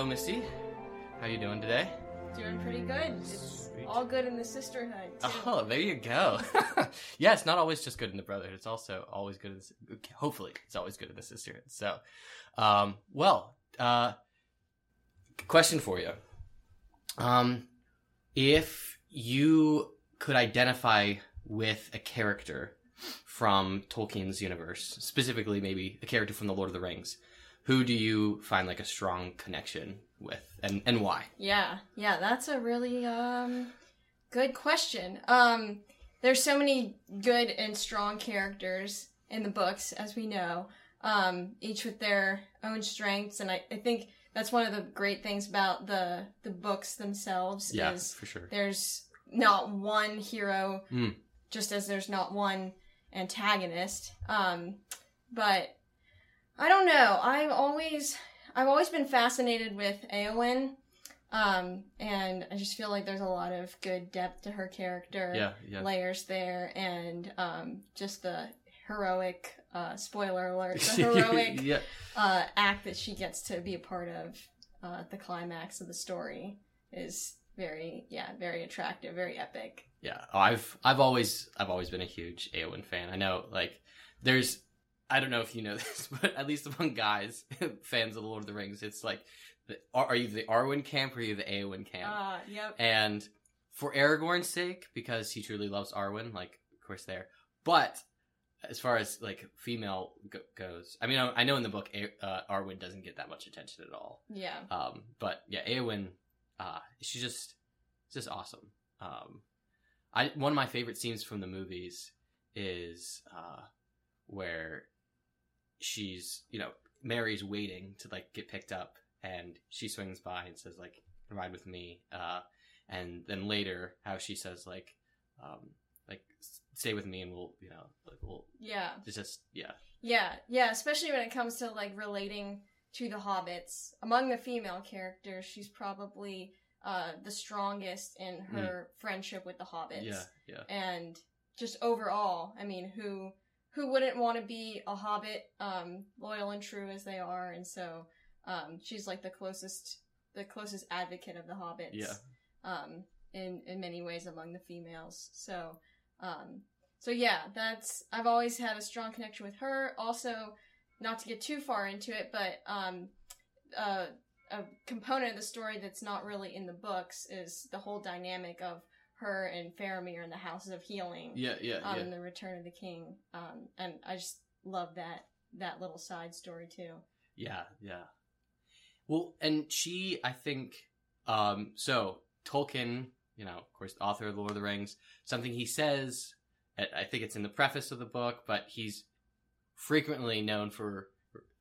Hello, Missy. How are you doing today? Doing pretty good. It's Sweet. all good in the sisterhood. Too. Oh, there you go. yeah, it's not always just good in the brotherhood. It's also always good in the, hopefully, it's always good in the sisterhood. So, um, well, uh, question for you. Um, if you could identify with a character from Tolkien's universe, specifically maybe a character from the Lord of the Rings, who do you find like a strong connection with and, and why? Yeah, yeah, that's a really um good question. Um there's so many good and strong characters in the books, as we know, um, each with their own strengths, and I, I think that's one of the great things about the the books themselves Yeah, is for sure. there's not one hero, Mm. just as there's not one antagonist. Um, but I don't know. I've always I've always been fascinated with Eowyn, um, and I just feel like there's a lot of good depth to her character, Yeah, yeah. layers there, and um, just the heroic. Uh, spoiler alert: the heroic yeah. uh, act that she gets to be a part of uh, the climax of the story is very yeah very attractive very epic Yeah, oh, I've I've always I've always been a huge Eowyn fan. I know like there's I don't know if you know this, but at least among guys fans of the Lord of the Rings, it's like the, are are you the Arwen camp or are you the Eowyn camp? uh yep and for Aragorn's sake, because he truly loves Arwen, like of course there. But as far as like female go- goes, I mean I I know in the book A- uh, Arwen doesn't get that much attention at all. yeah Um, but yeah, Eowyn, uh, she's just, just awesome. Um, I one of my favorite scenes from the movies is uh, where she's, you know, Mary's waiting to like get picked up, and she swings by and says like, "Ride with me," uh, and then later how she says like, um, like, "Stay with me," and we'll, you know, like we'll yeah. it's just yeah, yeah yeah especially when it comes to like relating to the hobbits. Among the female characters she's probably uh the strongest in her friendship with the hobbits. Yeah, yeah. and just overall i mean who who wouldn't want to be a hobbit um loyal and true as they are. And so um she's like the closest the closest advocate of the hobbits Yeah. um in in many ways among the females. So um so yeah that's i've always had a strong connection with her. Also not to get too far into it but um uh a component of the story that's not really in the books is the whole dynamic of her and Faramir in the Houses of Healing Yeah, yeah, um, yeah. in the Return of the King. Um, and I just love that that little side story too. Yeah, yeah. Well, and she, I think, um, so Tolkien, you know, of course, the author of the Lord of the Rings, something he says, I I think it's in the preface of the book, but he's frequently known for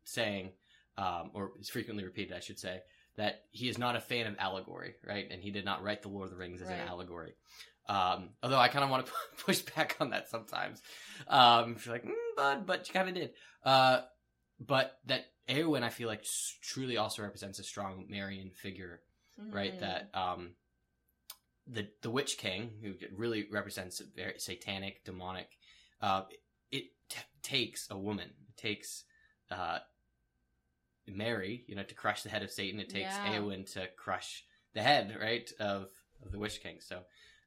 saying, um, or is frequently repeated, I should say, that he is not a fan of allegory, right? And he did not write the Lord of the Rings as Right. an allegory. Um, although I kind of want to push back on that sometimes. Um, you're like, mm, bud, but you kind of did. Uh, but that Eowyn, I feel like, truly also represents a strong Marian figure, right? Mhm. That um, the the Witch King, who really represents a very satanic, demonic. Uh, it t- takes a woman. It takes uh, Mary, you know, to crush the head of Satan. It takes Yeah. Eowyn to crush the head, right, of of the Witch King. So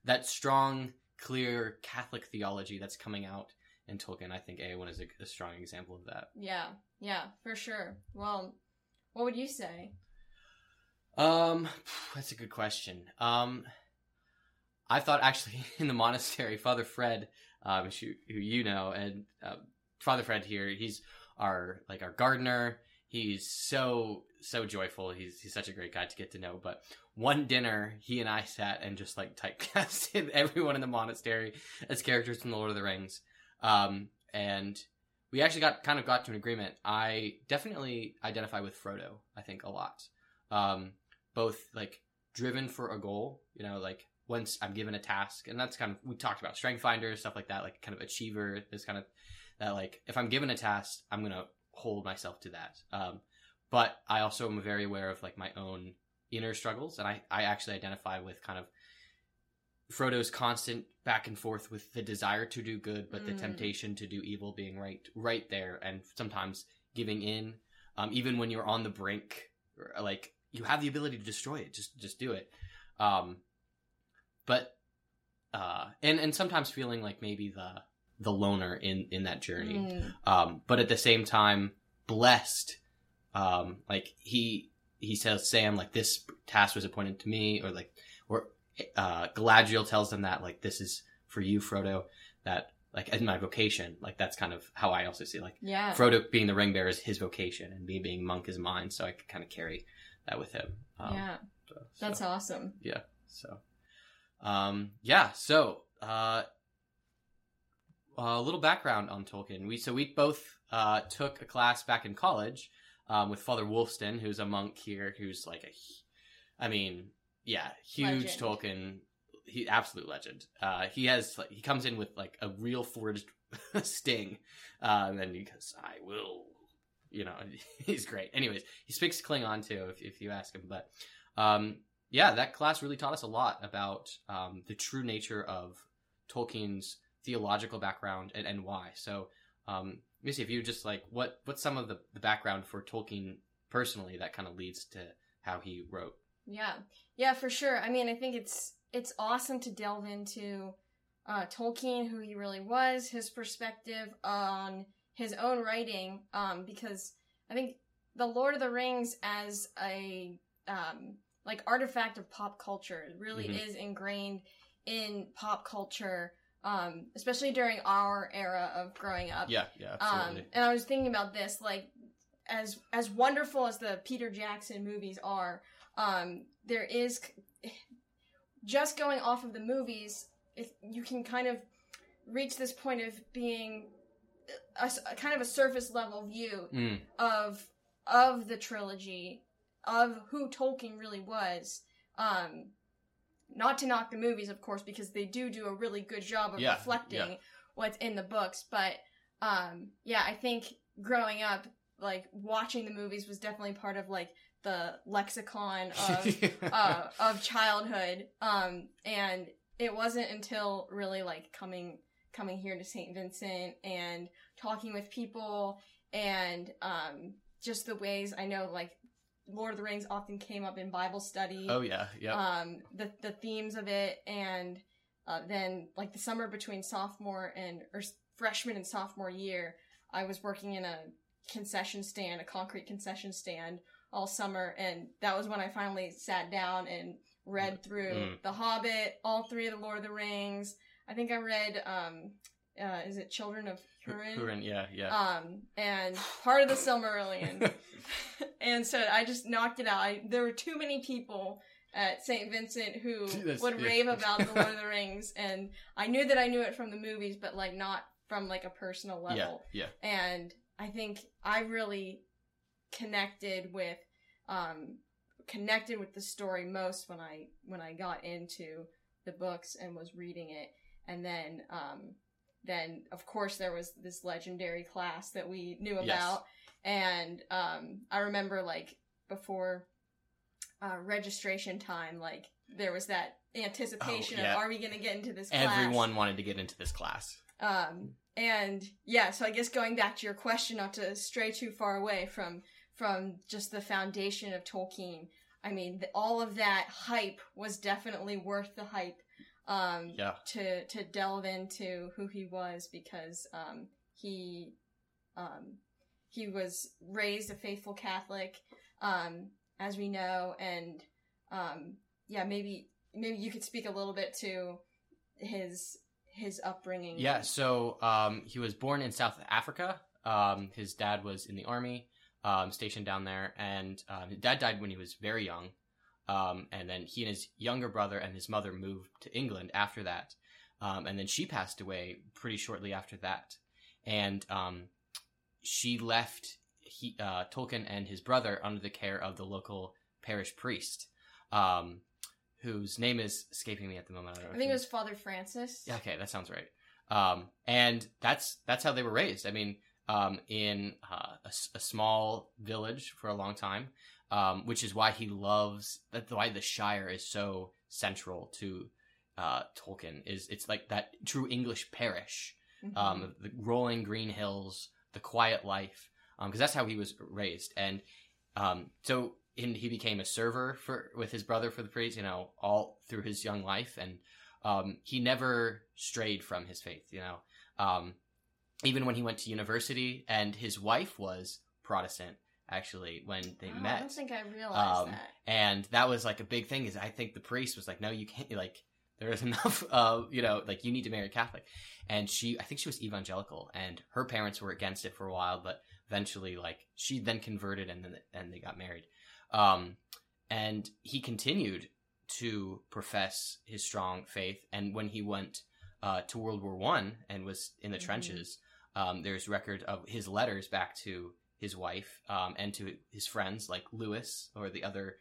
that strong, clear Catholic theology that's coming out in Tolkien, I think Eowyn is a, a strong example of that. Yeah, yeah, for sure. Well, what would you say? Um, that's a good question. Um, I thought actually in the monastery, Father Fred, um, who, who you know, and uh, Father Fred here, he's our like our gardener. He's so so joyful. He's he's such a great guy to get to know. But one dinner, he and I sat and just like typecasted everyone in the monastery as characters from the Lord of the Rings. Um, and we actually got kind of got to an agreement. I definitely identify with Frodo. I think a lot. Um, both like driven for a goal, you know, like once I'm given a task, and that's kind of we talked about strength finders, stuff like that, like kind of achiever, this kind of that like if I'm given a task, I'm gonna hold myself to that. Um, but I also am very aware of like my own inner struggles, and I I actually identify with kind of Frodo's constant back and forth with the desire to do good, but the Mm. temptation to do evil being right right there, and sometimes giving in. um, even when you're on the brink, like you have the ability to destroy it. Just just do it. Um, but uh, and and sometimes feeling like maybe the the loner in in that journey. Mm. Um, but at the same time, blessed. Um, like he he says, Sam, like this task was appointed to me, or like, or uh, Galadriel tells them that like this is for you, Frodo. That like in my vocation, like that's kind of how I also see like Yeah. Frodo being the ring bearer is his vocation, and me being monk is mine. So I could kind of carry that with him. Um, yeah. so- That's so, awesome. yeah. So, um, yeah. So, uh, a little background on Tolkien. We so we both uh, took a class back in college um, with Father Wolfston, who's a monk here, who's like a, I mean, yeah, huge Legend. Tolkien, he absolute legend. Uh, he has like, he comes in with like a real forged sting, uh, and then he goes, "I will," you know, he's great. Anyways, he speaks Klingon too, if if you ask him. But um, yeah, that class really taught us a lot about um, the true nature of Tolkien's theological background and, and why. So, um, Missy, if you just like what what's some of the, the background for Tolkien personally that kind of leads to how he wrote. Yeah, yeah, for sure. I mean, I think it's it's awesome to delve into uh, Tolkien, who he really was, his perspective on his own writing, um, because I think the Lord of the Rings as a um, like artifact of pop culture really Mhm. is ingrained in pop culture, um, especially during our era of growing up. Yeah, yeah, Um, absolutely. and I was thinking about this, like, as as wonderful as the Peter Jackson movies are, um, there is just going off of the movies. If you can kind of reach this point of being a kind of a surface level view Mm, of of the trilogy of who Tolkien really was. Um, not to knock the movies, of course, because they do do a really good job of Yeah, reflecting yeah. what's in the books. But um, yeah, I think growing up, like watching the movies was definitely part of like the lexicon of uh, of childhood. Um, and it wasn't until really like coming coming here to St. Vincent and talking with people and um, just the ways I know like Lord of the Rings often came up in Bible study. oh yeah, yeah. Um, the the themes of it and uh, then like the summer between sophomore and or freshman and sophomore year, I was working in a concession stand, a concrete concession stand all summer, and that was when I finally sat down and read through Mm. The Hobbit, all three of the Lord of the Rings. I think I read, um, uh, is it Children of Hurin? Hurin, yeah, yeah. Um, and part of the Silmarillion. and so I just knocked it out. I, there were too many people at St. Vincent who That's- would yeah. rave about the Lord of the Rings, and I knew that I knew it from the movies, but like not from like a personal yeah, level. yeah. And I think I really connected with um connected with the story most when I when I got into the books and was reading it and then um then of course there was this legendary class that we knew Yes. about and um I remember like before uh registration time like there was that anticipation Oh, yeah. of are we going to get into this class Everyone wanted to get into this class. um, and yeah, so I guess going back to your question, not to stray too far away from from just the foundation of Tolkien. I mean, th- all of that hype was definitely worth the hype. Um, Yeah. to to delve into who he was because um, he um, he was raised a faithful Catholic, um, as we know, and um, yeah, maybe maybe you could speak a little bit to his his upbringing. Yeah, so um, he was born in South Africa. Um, his dad was in the army, um, stationed down there, and um, his dad died when he was very young. Um, and then he and his younger brother and his mother moved to England after that. Um, and then she passed away pretty shortly after that. And um, she left he, uh, Tolkien and his brother under the care of the local parish priest, um, whose name is escaping me at the moment. I, don't know I think it was Father Francis. yeah, okay, that sounds right. Um, and that's that's how they were raised. I mean, um, in uh, a, a small village for a long time, um, which is why he loves that's why the Shire is so central to uh, Tolkien. Is it's like that true English parish, Mhm. um, the rolling green hills, the quiet life. because that's how he was raised. And um, so in, he became a server for with his brother for the priest, you know, all through his young life, and um, he never strayed from his faith. You know, um, even when he went to university, and his wife was Protestant actually when they Oh, met. I don't think I realized Um, that. and that was like a big thing is i think the priest was like no you can't like there is enough uh you know like you need to marry a catholic and she i think she was evangelical and her parents were against it for a while but eventually like she then converted and then and they got married um and he continued to profess his strong faith and when he went uh to world war one and was in the Mhm. trenches um there's record of his letters back to his wife um, and to his friends like Lewis or the other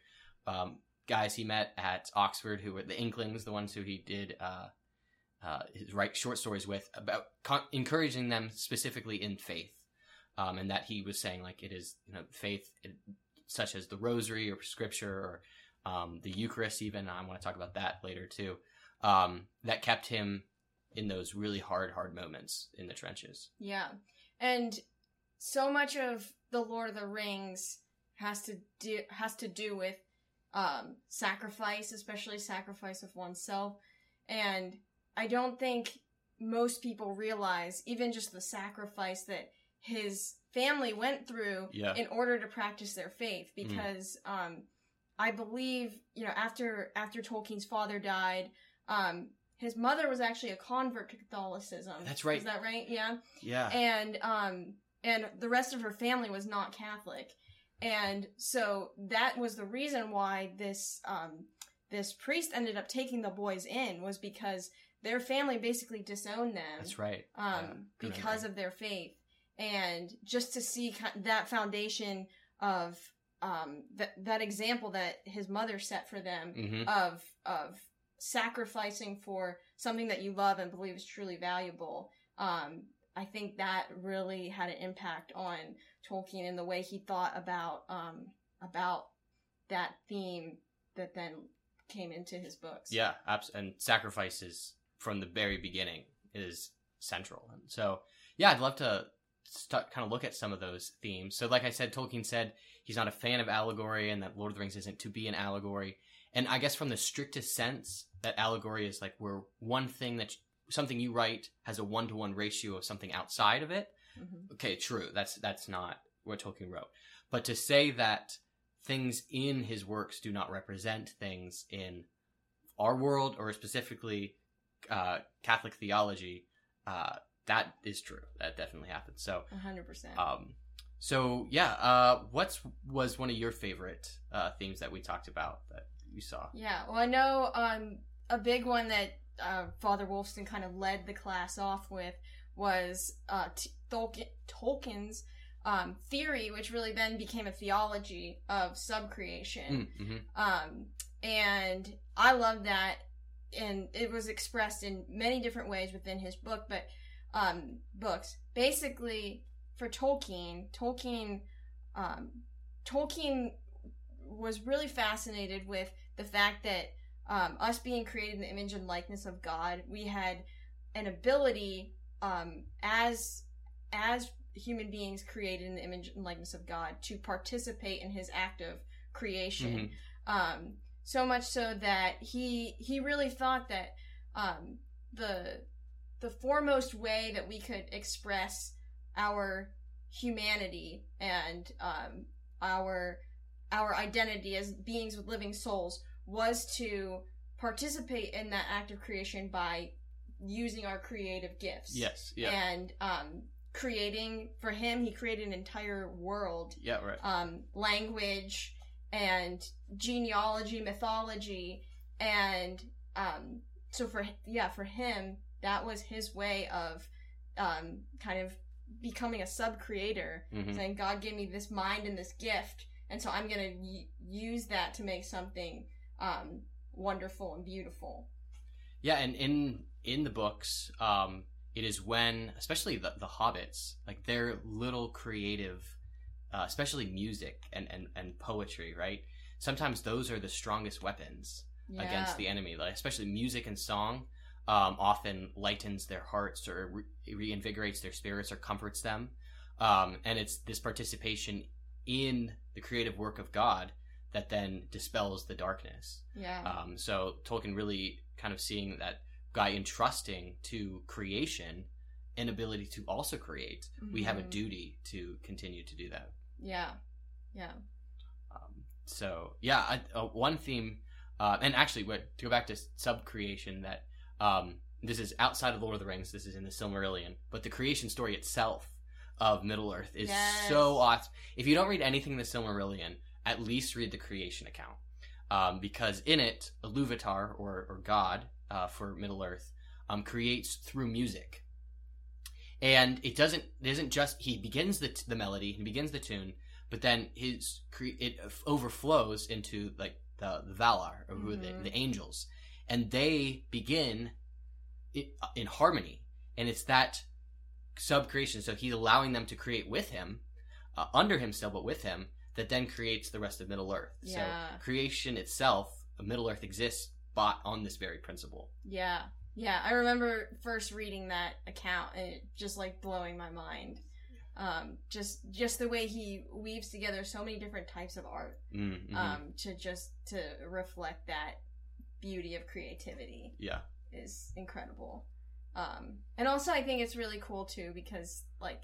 um, guys he met at Oxford who were the Inklings, the ones who he did uh, uh, write short stories with about encouraging them specifically in faith, um, and that he was saying like it is you know faith it, such as the Rosary or Scripture or um, the Eucharist even. I want to talk about that later too. Um, that kept him in those really hard, hard moments in the trenches. Yeah. And so much of the Lord of the Rings has to do has to do with um sacrifice, especially sacrifice of oneself. And I don't think most people realize even just the sacrifice that his family went through Yeah. in order to practice their faith because um I believe, you know, after after Tolkien's father died, um his mother was actually a convert to Catholicism. That's right. Is that right? Yeah Yeah. and um and the rest of her family was not catholic and so that was the reason why this um this priest ended up taking the boys in was because their family basically disowned them That's right. um Yeah, because of their faith and just to see that foundation of um that that example that his mother set for them hmm of of sacrificing for something that you love and believe is truly valuable. Um, I think that really had an impact on Tolkien and the way he thought about um, about that theme that then came into his books. Yeah, abs- and sacrifices from the very beginning is central. And so, yeah, I'd love to kind of look at some of those themes. So, like I said, Tolkien said he's not a fan of allegory and that Lord of the Rings isn't to be an allegory. And I guess from the strictest sense, that allegory is like where one thing that something you write has a one to one ratio of something outside of it. Mhm. Okay, true. That's that's not what Tolkien wrote. But to say that things in his works do not represent things in our world or specifically uh, Catholic theology, uh, that is true. That definitely happens. So, hundred percent. um, so yeah. Uh, what's was one of your favorite uh, themes that we talked about that you saw? Yeah, well, I know um, a big one that uh, Father Wolfson kind of led the class off with was uh, T- Tolkien, Tolkien's um, theory, which really then became a theology of subcreation. Mm-hmm. Um, and I love that, and it was expressed in many different ways within his book, but um, books. Basically, for Tolkien, Tolkien, um, Tolkien was really fascinated with the fact that um, us being created in the image and likeness of God, we had an ability um, as as human beings created in the image and likeness of God to participate in His act of creation. Mhm. Um, so much so that he he really thought that um, the the foremost way that we could express our humanity and um, our our identity as beings with living souls was to participate in that act of creation by using our creative gifts. Yes. Yeah. And um, creating for him, he created an entire world yeah. Right. um, language and genealogy, mythology, and um, so for yeah, for him, that was his way of um, kind of becoming a sub creator, Mhm. saying God gave me this mind and this gift, and so I'm gonna y- use that to make something um, wonderful and beautiful. Yeah, and in in the books, um, it is when, especially the the hobbits, like their little creative, uh, especially music and, and and poetry, right? Sometimes those are the strongest weapons Yeah. against the enemy. Like especially music and song, um, often lightens their hearts or re- reinvigorates their spirits or comforts them. um, and it's this participation in the creative work of God that then dispels the darkness. Yeah. Um, so Tolkien really kind of seeing that guy entrusting to creation an ability to also create. We have a Mhm. duty to continue to do that. yeah. Yeah. Um, so yeah, I, uh, one theme, uh, and actually, what to go back to sub creation that um, this is outside of Lord of the Rings. This is in the Silmarillion, but the creation story itself of Middle Earth is Yes. so awesome. If you don't read anything in the Silmarillion, at least read the creation account, um, because in it, Iluvatar or or God uh, for Middle Earth um, creates through music. And it doesn't it isn't just he begins the the melody, he begins the tune, but then his cre- it overflows into like the, the Valar or who are the, the angels, and they begin it, in harmony, and it's that sub creation. So he's allowing them to create with him, uh, under him still, but with him, that then creates the rest of Middle Earth. Yeah. So creation itself, Middle Earth exists, but on this very principle. Yeah. Yeah. I remember first reading that account and it just like blowing my mind. Um, just just the way he weaves together so many different types of art Mm, mhm. um, to just to reflect that beauty of creativity yeah. is incredible. Um, and also I think it's really cool too because like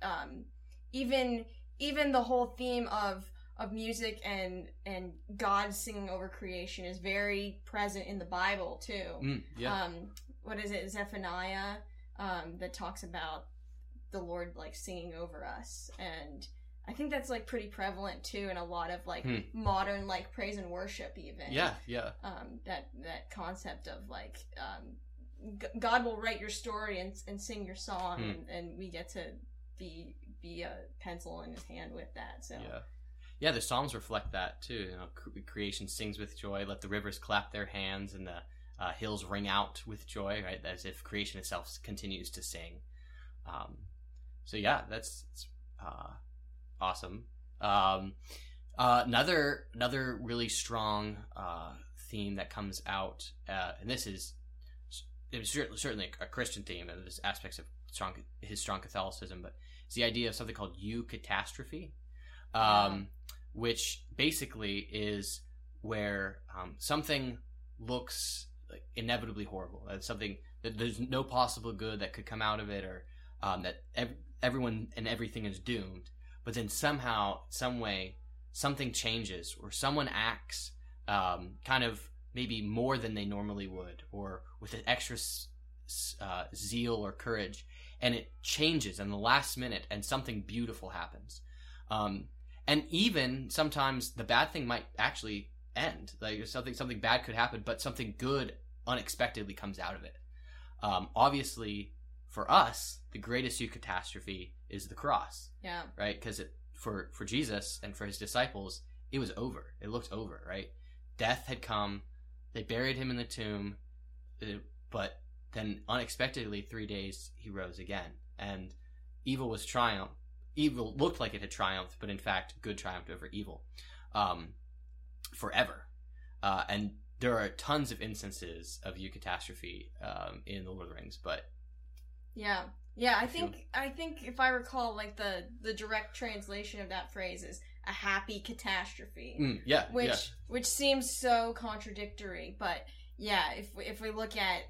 um, even even the whole theme of of music and and God singing over creation is very present in the Bible too. Mm, yeah. Um, what is it, Zephaniah, um, that talks about the Lord like singing over us, and I think that's like pretty prevalent too in a lot of like Hmm. modern like praise and worship even yeah. Yeah. um, that that concept of like um, G- God will write your story and, and sing your song, Hmm. and, and we get to be be a pencil in his hand with that. So Yeah. Yeah, the Psalms reflect that too. You know, cre- creation sings with joy. Let the rivers clap their hands, and the uh, hills ring out with joy. Right, as if creation itself continues to sing. Um, so yeah, that's, that's uh, awesome. Um, uh, another another really strong uh, theme that comes out, uh, and this is it was certainly a Christian theme, and there's aspects of strong his strong Catholicism, but it's the idea of something called eucatastrophe, um, which basically is where um, something looks like inevitably horrible, uh, something that there's no possible good that could come out of it, or um, that ev- everyone and everything is doomed. But then somehow, some way, something changes, or someone acts um, kind of maybe more than they normally would, or with an extra uh, zeal or courage, and it changes in the last minute, and something beautiful happens. Um, and even sometimes the bad thing might actually end. Like something something bad could happen, but something good unexpectedly comes out of it. Um, obviously, for us, the greatest catastrophe is the cross, yeah, right? Because it for for Jesus and for his disciples, it was over. It looked over, right? Death had come. They buried him in the tomb, uh, but then unexpectedly, three days he rose again, and evil was triumph. Evil looked like it had triumphed, but in fact, good triumphed over evil, um, forever. Uh, and there are tons of instances of eucatastrophe um, in the Lord of the Rings, but yeah, yeah. I If you- think I think if I recall, like the the direct translation of that phrase is a happy catastrophe. mm, yeah, which yeah, which seems so contradictory but yeah if if we look at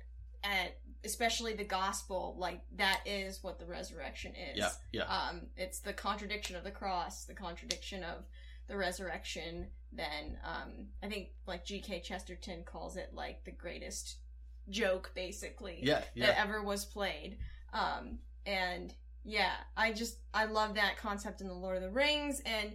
at especially the gospel like that is what the resurrection is. Yeah, yeah, um it's the contradiction of the cross the contradiction of the resurrection then um i think like gk chesterton calls it like the greatest joke basically yeah, that ever was played. Um, and yeah, I just I love that concept in the Lord of the Rings, and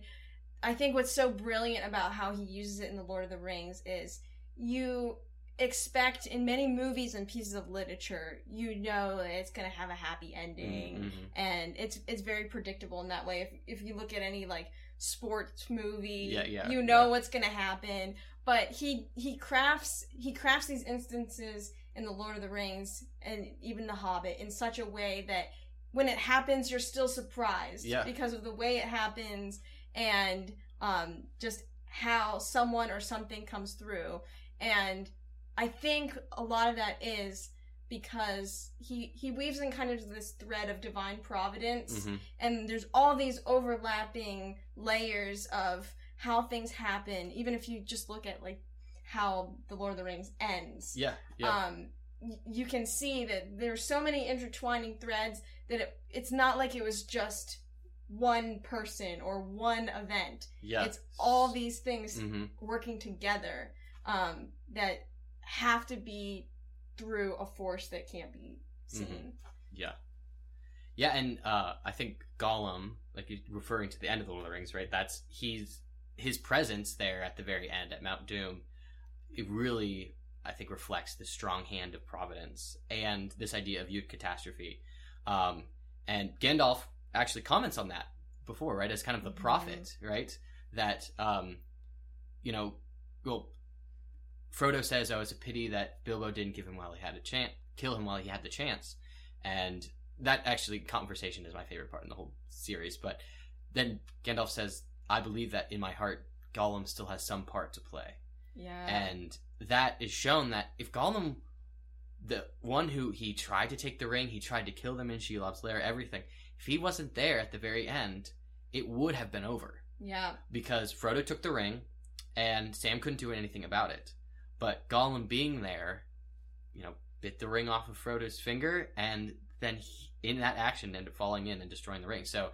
I think what's so brilliant about how he uses it in the Lord of the Rings is you expect in many movies and pieces of literature, you know it's gonna have a happy ending, Mhm. and it's it's very predictable in that way. If if you look at any like sports movie, Yeah, yeah, you know yeah. what's gonna happen. But he he crafts he crafts these instances in the Lord of the Rings and even the Hobbit in such a way that when it happens, you're still surprised Yeah. because of the way it happens and um, just how someone or something comes through. And I think a lot of that is because he he weaves in kind of this thread of divine providence Mhm. and there's all these overlapping layers of how things happen even if you just look at like how the lord of the rings ends Yeah, yeah, um y- you can see that there's so many intertwining threads that it, it's not like it was just one person or one event yeah. it's all these things hmm working together um that have to be through a force that can't be seen Mhm. Yeah, yeah, and uh, I think Gollum, like you're referring to the end of the Lord of the Rings, right? That's he's his presence there at the very end at Mount Doom. It really, I think, reflects the strong hand of Providence and this idea of eucatastrophe. Um, and Gandalf actually comments on that before, right? As kind of the Mhm. prophet, right? That um, you know, well, Frodo says, "Oh, it's a pity that Bilbo didn't give him while he had a chance, kill him while he had the chance." And that actually conversation is my favorite part in the whole series. But then Gandalf says, "I believe that in my heart, Gollum still has some part to play," yeah and that is shown that if Gollum, the one who he tried to take the ring, he tried to kill them in Shelob's lair, everything. If he wasn't there at the very end, it would have been over yeah because Frodo took the ring and Sam couldn't do anything about it. But Gollum being there, you know, bit the ring off of Frodo's finger and then he, in that action ended up falling in and destroying the ring. So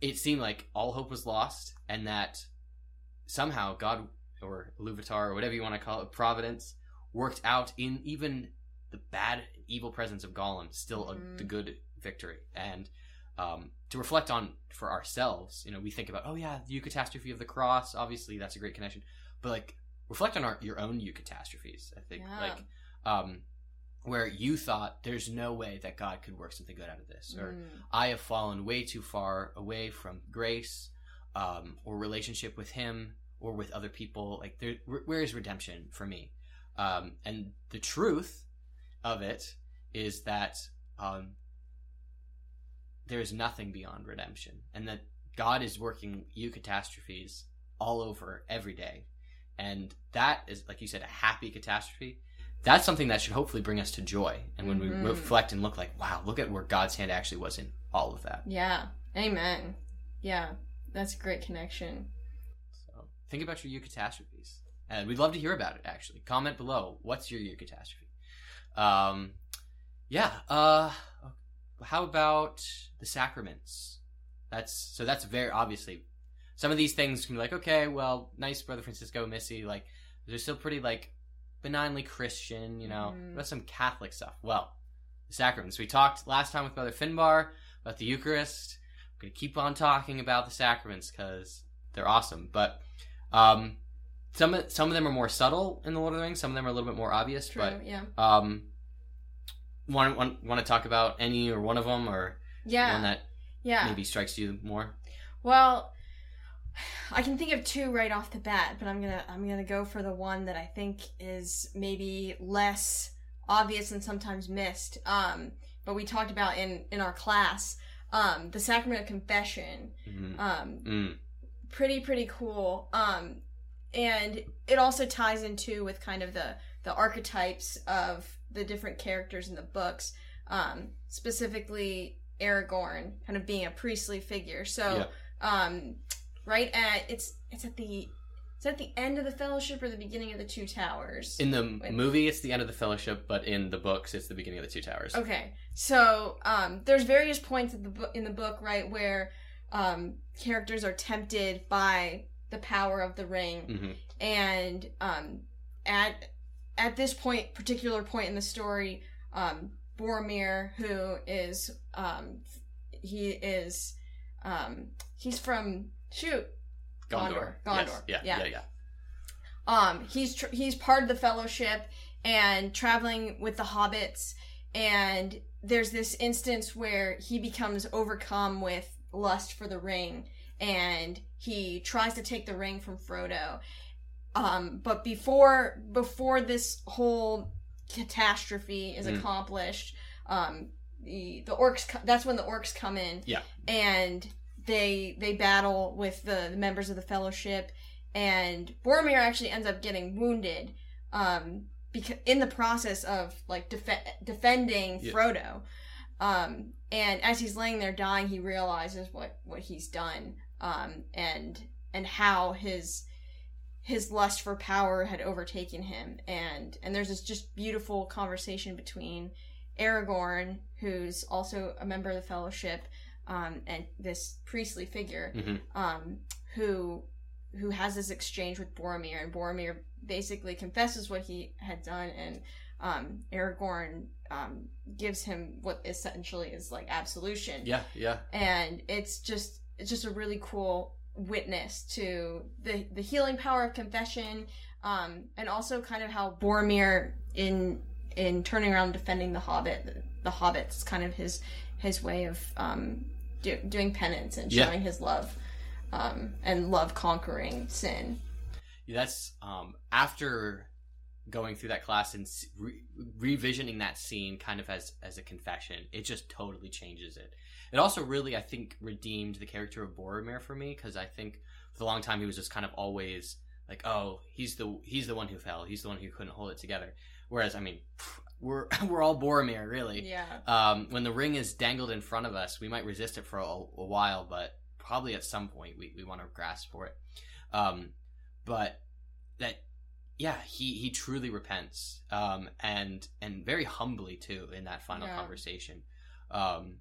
it seemed like all hope was lost and that somehow God or Iluvatar or whatever you want to call it, Providence, worked out in even the bad, evil presence of Gollum, still Mhm. a, the good victory. And um, to reflect on for ourselves, you know, we think about, oh yeah, the catastrophe of the cross. Obviously, that's a great connection. But like, reflect on our your own eucatastrophes. I think Yeah. like, um, where you thought there's no way that God could work something good out of this, or Mm. I have fallen way too far away from grace, um, or relationship with Him, or with other people. Like, there, where is redemption for me? Um, and the truth of it is that um, there is nothing beyond redemption, and that God is working eucatastrophes all over every day, and that is, like you said, a happy catastrophe. That's something that should hopefully bring us to joy, and when Mhm. we reflect and look like, wow, look at where God's hand actually was in all of that. yeah amen yeah that's a great connection So think about your catastrophes and we'd love to hear about it. Actually, comment below. What's your eucatastrophe? Um, yeah. Uh, how about the sacraments? That's so. That's very obviously. Some of these things can be like, okay, well, nice, Brother Francisco, Missy. Like, they're still pretty like benignly Christian, you know. Mhm. What about some Catholic stuff? Well, the sacraments. We talked last time with Brother Finbar about the Eucharist. I'm gonna keep on talking about the sacraments because they're awesome. But um, some of, some of them are more subtle in the Lord of the Rings. Some of them are a little bit more obvious. true But yeah um, want want want to talk about any or one of them or yeah one that yeah maybe strikes you more? Well, I can think of two right off the bat, but I'm gonna I'm gonna go for the one that I think is maybe less obvious and sometimes missed. Um, but we talked about in in our class, um, the sacrament of confession. Mhm. Um, Mm. pretty pretty cool. Um, and it also ties into with kind of the the archetypes of the different characters in the books. Um, specifically Aragorn, kind of being a priestly figure. So, um, right at it's it's at the it's at the end of the Fellowship or the beginning of the Two Towers. In the Wait. movie, it's the end of the Fellowship, but in the books, it's the beginning of the Two Towers. Okay, so um, there's various points in the book in the book, right, where um, characters are tempted by the power of the ring, hmm and um, at at this point, particular point in the story, um, Boromir, who is um, he is um, he's from shoot Gondor. Gondor. Yes. Yeah, Yeah. yeah, yeah. um he's tr- he's part of the fellowship and traveling with the hobbits and there's this instance where he becomes overcome with lust for the ring and he tries to take the ring from Frodo um but before before this whole catastrophe is Mm. accomplished um the the orcs co- that's when the orcs come in Yeah. and they they battle with the, the members of the fellowship and Boromir actually ends up getting wounded um, because in the process of like def- defending Yeah. Frodo. Um, and as he's laying there dying, he realizes what what he's done. Um, and and how his his lust for power had overtaken him and and there's this just beautiful conversation between Aragorn who's also a member of the fellowship um, and this priestly figure Mhm. um, who who has this exchange with Boromir and Boromir basically confesses what he had done and um, Aragorn um, gives him what essentially is like absolution Yeah, yeah. and it's just it's just a really cool witness to the the healing power of confession um and also kind of how Boromir in in turning around defending the hobbit the, the hobbits kind of his his way of um do, doing penance and Yeah. showing his love um and love conquering sin. Yeah, that's um after going through that class and re- revisioning that scene kind of as as a confession it just totally changes it. It also really i think redeemed the character of boromir for me because i think for a long time he was just kind of always like oh he's the he's the one who fell. He's the one who couldn't hold it together. Whereas i mean we're we're all boromir really yeah um, when the ring is dangled in front of us, we might resist it for a, a while, but probably at some point we, we want to grasp for it. Um, but that, yeah, he, he truly repents, um, and and very humbly too in that final Yeah. conversation. Um,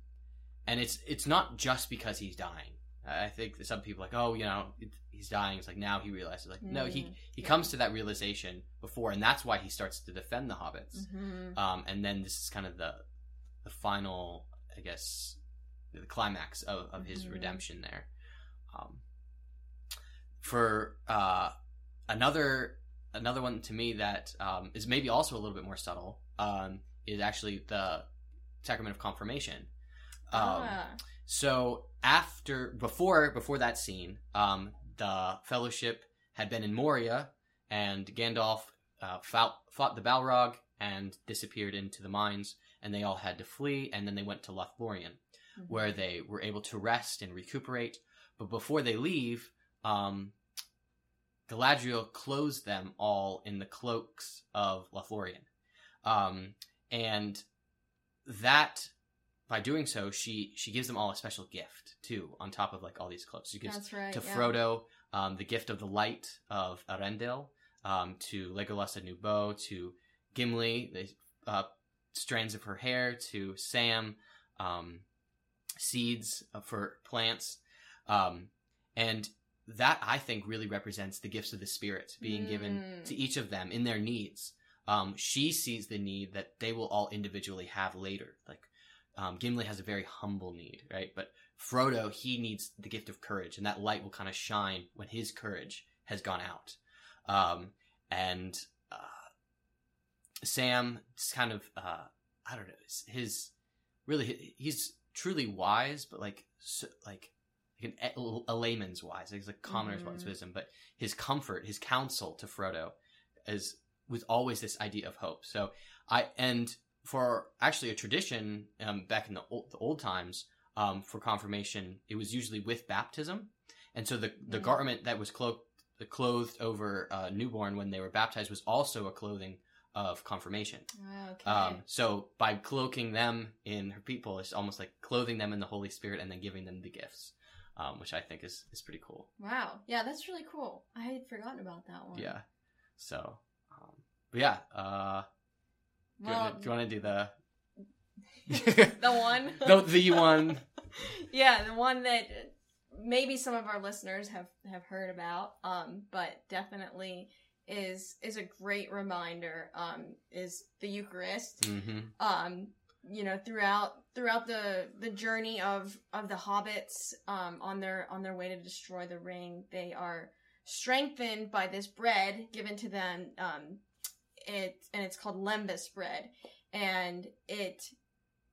and it's it's not just because he's dying. I think some people are like, oh, you know, he's dying. It's like now he realizes, like, no, he Mm, he yeah. comes to that realization before, and that's why he starts to defend the hobbits Mhm. um, and then this is kind of the the final, I guess, the climax of, of his Mhm. redemption there. Um, for uh, another another one to me that um, is maybe also a little bit more subtle um, is actually the sacrament of confirmation. Um, ah, so after before before that scene, um, the Fellowship had been in Moria, and Gandalf uh, fought, fought the Balrog and disappeared into the mines, and they all had to flee, and then they went to Lothlorien, mhm. where they were able to rest and recuperate. But before they leave, um, Galadriel clothes them all in the cloaks of Lothlorien, um, and that by doing so, she she gives them all a special gift too, on top of like all these clothes. She gives right to yeah. Frodo um, the gift of the light of Earendil, um, to Legolas a new bow, to Gimli the uh, strands of her hair, to Sam um, seeds for plants, um, and that I think really represents the gifts of the spirit being given Mm. to each of them in their needs. Um, she sees the need that they will all individually have later. Like um, Gimli has a very humble need, right? But Frodo, he needs the gift of courage, and that light will kind of shine when his courage has gone out. Um, and uh, Sam, it's kind of, uh, I don't know, his really, he's truly wise, but like, so, like, like an, a layman's wise, like, a commoner's Mhm. wise wisdom. But his comfort, his counsel to Frodo, is with always this idea of hope. So I and for actually a tradition um, back in the old, the old times um, for confirmation, it was usually with baptism, and so the the Mm. garment that was cloaked clothed over uh, newborn when they were baptized was also a clothing of confirmation. Ah, okay Um, so by cloaking them in her people, it's almost like clothing them in the Holy Spirit and then giving them the gifts, um, which I think is is pretty cool. wow yeah that's really cool I had forgotten about that one Yeah. So, um, but yeah. Uh, do, you wanna, do you want to do the the one the the one? yeah, the one that maybe some of our listeners have have heard about, um, but definitely is is a great reminder. Um, is the Eucharist. hmm Um, you know, throughout throughout the the journey of of the hobbits, um, on their on their way to destroy the ring, they are strengthened by this bread given to them. Um, it and it's called lembas bread, and it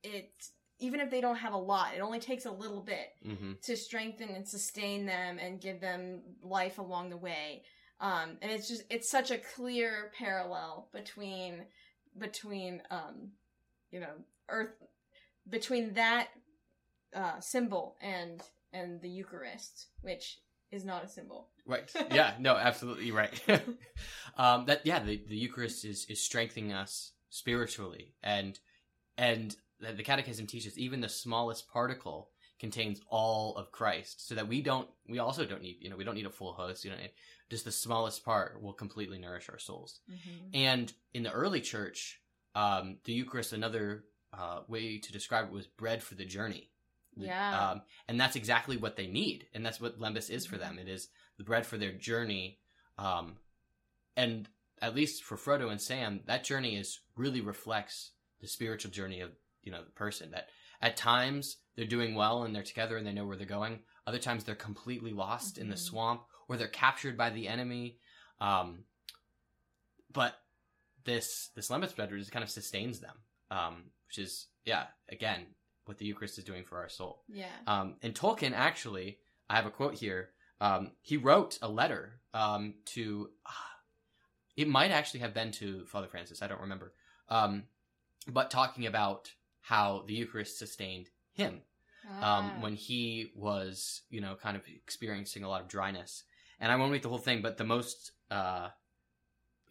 it even if they don't have a lot, it only takes a little bit hmm to strengthen and sustain them and give them life along the way. Um, and it's just it's such a clear parallel between between um, you know earth between that uh, symbol and and the Eucharist, which is not a symbol. Right. Yeah. No. Absolutely right. um, that yeah. The, the Eucharist is is strengthening us spiritually, and and the, the Catechism teaches even the smallest particle contains all of Christ, so that we don't. We also don't need. You know, we don't need a full host. You know, just the smallest part will completely nourish our souls. Mhm. And in the early church, um, the Eucharist, another uh, way to describe it was bread for the journey. Yeah. Um, and that's exactly what they need. And that's what Lembas is for Mhm. them. It is the bread for their journey. Um, and at least for Frodo and Sam, that journey is really reflects the spiritual journey of, you know, the person that at times they're doing well and they're together and they know where they're going. Other times they're completely lost in the Mhm. swamp or they're captured by the enemy. Um, but this this Lembas bread just kind of sustains them, um, which is yeah, again what the Eucharist is doing for our soul. Yeah. Um, and Tolkien actually, I have a quote here. Um, he wrote a letter um, to. it might actually have been to Father Francis. I don't remember. Um, but talking about how the Eucharist sustained him Ah. um, when he was, you know, kind of experiencing a lot of dryness. And I won't read the whole thing, but the most uh,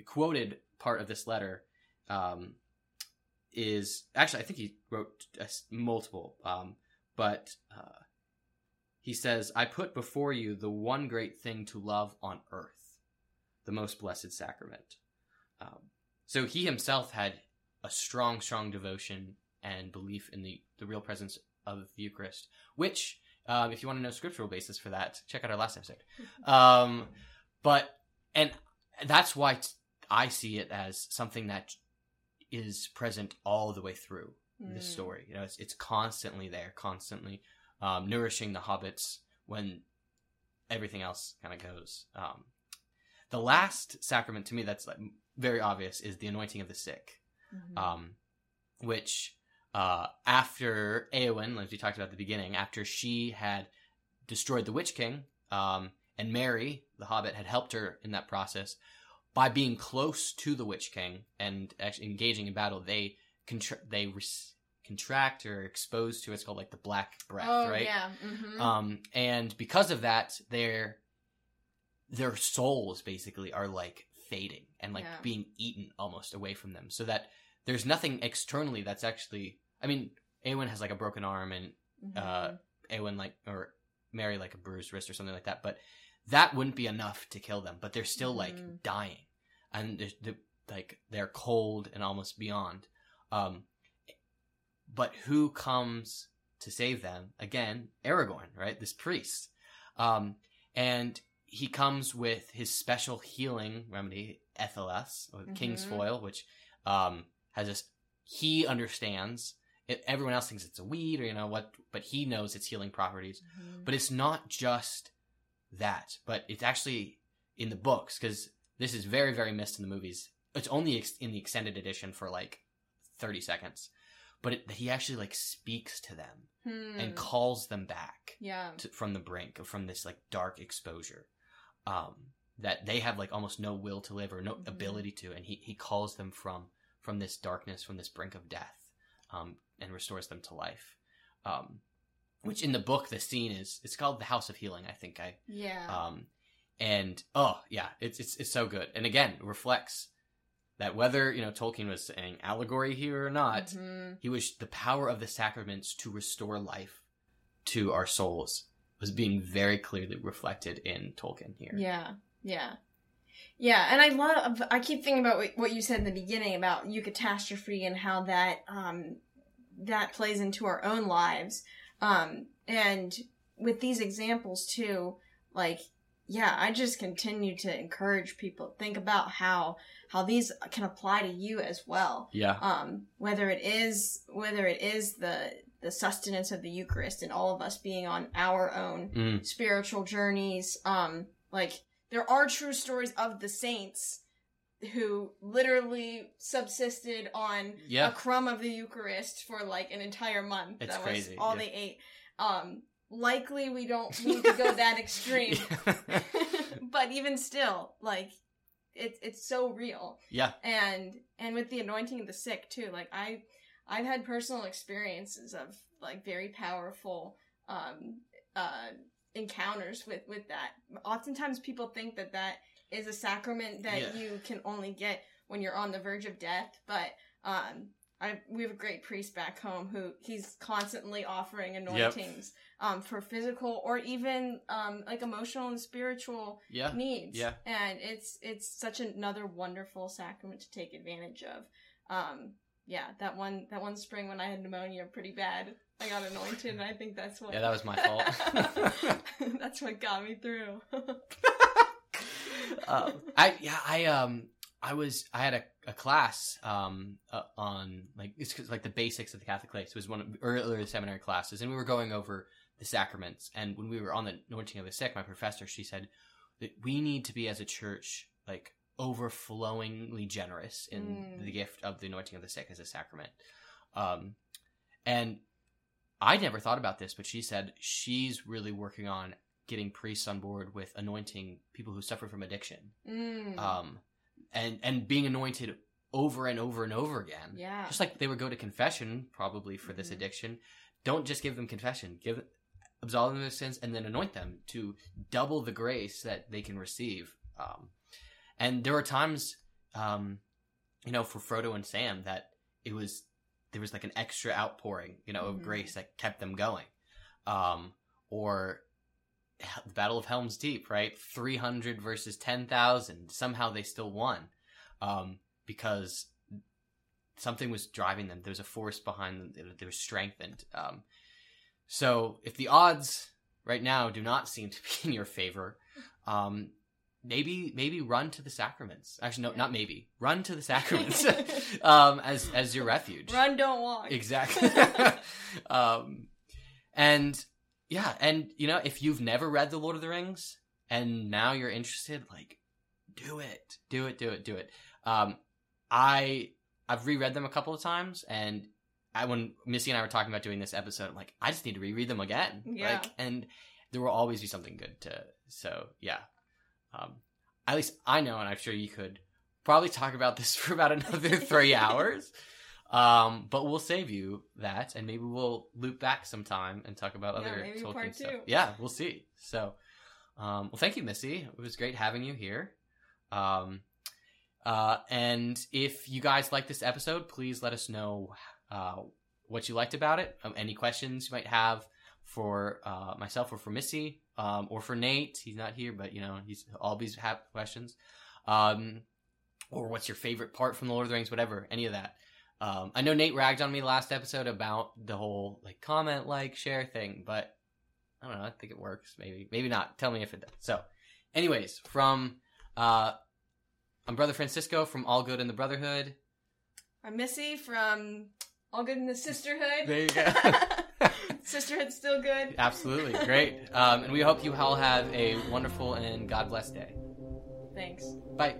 quoted part of this letter um, is actually, I think he wrote uh, multiple, um, but uh, he says, I put before you the one great thing to love on earth, the most blessed sacrament. Um, so he himself had a strong, strong devotion and belief in the, the real presence of the Eucharist, which, um, if you want to know scriptural basis for that, check out our last episode. Um, but, and that's why t- I see it as something that is present all the way through the Mm. story. You know, it's, it's constantly there, constantly um, nourishing the hobbits when everything else kind of goes. Um, the last sacrament to me that's like very obvious is the anointing of the sick Mhm. um, which uh, after Eowyn, as we talked about at the beginning, after she had destroyed the Witch King, um, and Merry, the Hobbit, had helped her in that process by being close to the Witch King and actually engaging in battle. They contra- they res- contract or exposed to it's called like the Black Breath, oh right? yeah. hmm Um, and because of that, their their souls basically are like fading and like Yeah. being eaten almost away from them, so that there's nothing externally that's actually. I mean, Eowyn has like a broken arm, and uh, Eowyn like or Merry like a bruised wrist or something like that, but that wouldn't be enough to kill them. But they're still like Mhm. dying, and they're, they're like they're cold and almost beyond. Um, but who comes to save them again? Aragorn, right? This priest, um, and he comes with his special healing remedy, Athelas, or King's Mhm. Foil, which um, has this. He understands. It, everyone else thinks it's a weed or you know what, but he knows its healing properties. Mhm. But it's not just that, but it's actually in the books because this is very, very missed in the movies. It's only ex- in the extended edition for like 30 seconds, but it, he actually like speaks to them Hmm. and calls them back yeah. to, from the brink, from this like dark exposure. Um, that they have like almost no will to live or no Mhm. ability to, and he, he calls them from from this darkness, from this brink of death, um, and restores them to life. Um, which in the book, the scene is it's called the House of Healing. I think I Yeah. um, and oh yeah, it's it's it's so good. And again, reflects that whether you know Tolkien was saying allegory here or not, Mhm. he was the power of the sacraments to restore life to our souls was being very clearly reflected in Tolkien here. Yeah, yeah, yeah. And I love. I keep thinking about what- you said in the beginning about eucatastrophe and how that um, that plays into our own lives. Um, and with these examples too, like yeah, I just continue to encourage people think about how how these can apply to you as well. Yeah. um, whether it is whether it is the the sustenance of the Eucharist and all of us being on our own Mm. spiritual journeys. Um, like there are true stories of the saints who literally subsisted on Yeah. a crumb of the Eucharist for like an entire month. It's that crazy, was all yeah. they ate. Um, likely we don't need to go that extreme, but even still, like it's it's so real yeah. and and with the anointing of the sick too like i i've had personal experiences of like very powerful um uh encounters with with that. Oftentimes, people think that that is a sacrament that Yeah. you can only get when you're on the verge of death, but um. I, we have a great priest back home who he's constantly offering anointings um, for physical or even um, like emotional and spiritual Yeah. needs. Yeah. And it's it's such another wonderful sacrament to take advantage of. Um yeah, that one that one spring when I had pneumonia pretty bad, I got anointed and I think that's what Yeah, that was my fault. That's what got me through. um, I yeah I um I was I had a, a class um uh, on like it's like the basics of the Catholic faith. It was one of earlier seminary classes, and we were going over the sacraments. And when we were on the anointing of the sick, my professor she said that we need to be as a church like overflowingly generous in Mm. the gift of the anointing of the sick as a sacrament. Um, and I never thought about this, but she said she's really working on getting priests on board with anointing people who suffer from addiction Mm. um, and and being anointed over and over and over again. yeah. Just like they would go to confession probably for this Mhm. addiction. Don't just give them confession. Give absolve them of their sins and then anoint them to double the grace that they can receive. Um, and there were times, um, you know, for Frodo and Sam that it was there was like an extra outpouring, you know, Mhm. of grace that kept them going. Um, or the Battle of Helm's Deep, right? 300 versus 10,000. Somehow they still won. Um, because something was driving them. There was a force behind them. They, they were strengthened. Um, so if the odds right now do not seem to be in your favor, um, maybe maybe run to the sacraments. Actually, no, not maybe. Run to the sacraments um, as as your refuge. Run, don't walk. Exactly. um, and yeah, and you know, if you've never read The Lord of the Rings and now you're interested, like, do it, do it, do it, do it. Um, I I've reread them a couple of times, and I, when Missy and I were talking about doing this episode, I'm like, I just need to reread them again. Yeah. Like, and there will always be something good to. So yeah, um, at least I know, and I'm sure you could probably talk about this for about another three hours. Um, but we'll save you that, and maybe we'll loop back sometime and talk about Yeah, other maybe Tolkien part stuff. two. Yeah, we'll see. So, um, well, thank you, Missy. It was great having you here. Um, uh, and if you guys like this episode, please let us know uh, what you liked about it. Um, any questions you might have for uh, myself or for Missy um, or for Nate. He's not here, but you know he's always have questions. Um, or what's your favorite part from the Lord of the Rings? Whatever, any of that. Um, I know Nate ragged on me last episode about the whole like comment, like, share thing, but I don't know. I think it works. Maybe, maybe not. Tell me if it does. So, anyways, from uh, I'm Brother Francisco from All Good in the Brotherhood. I'm Missy from All Good in the Sisterhood. There you go. Sisterhood's still good. Absolutely great. Um, and we hope you all have a wonderful and God bless day. Thanks. Bye.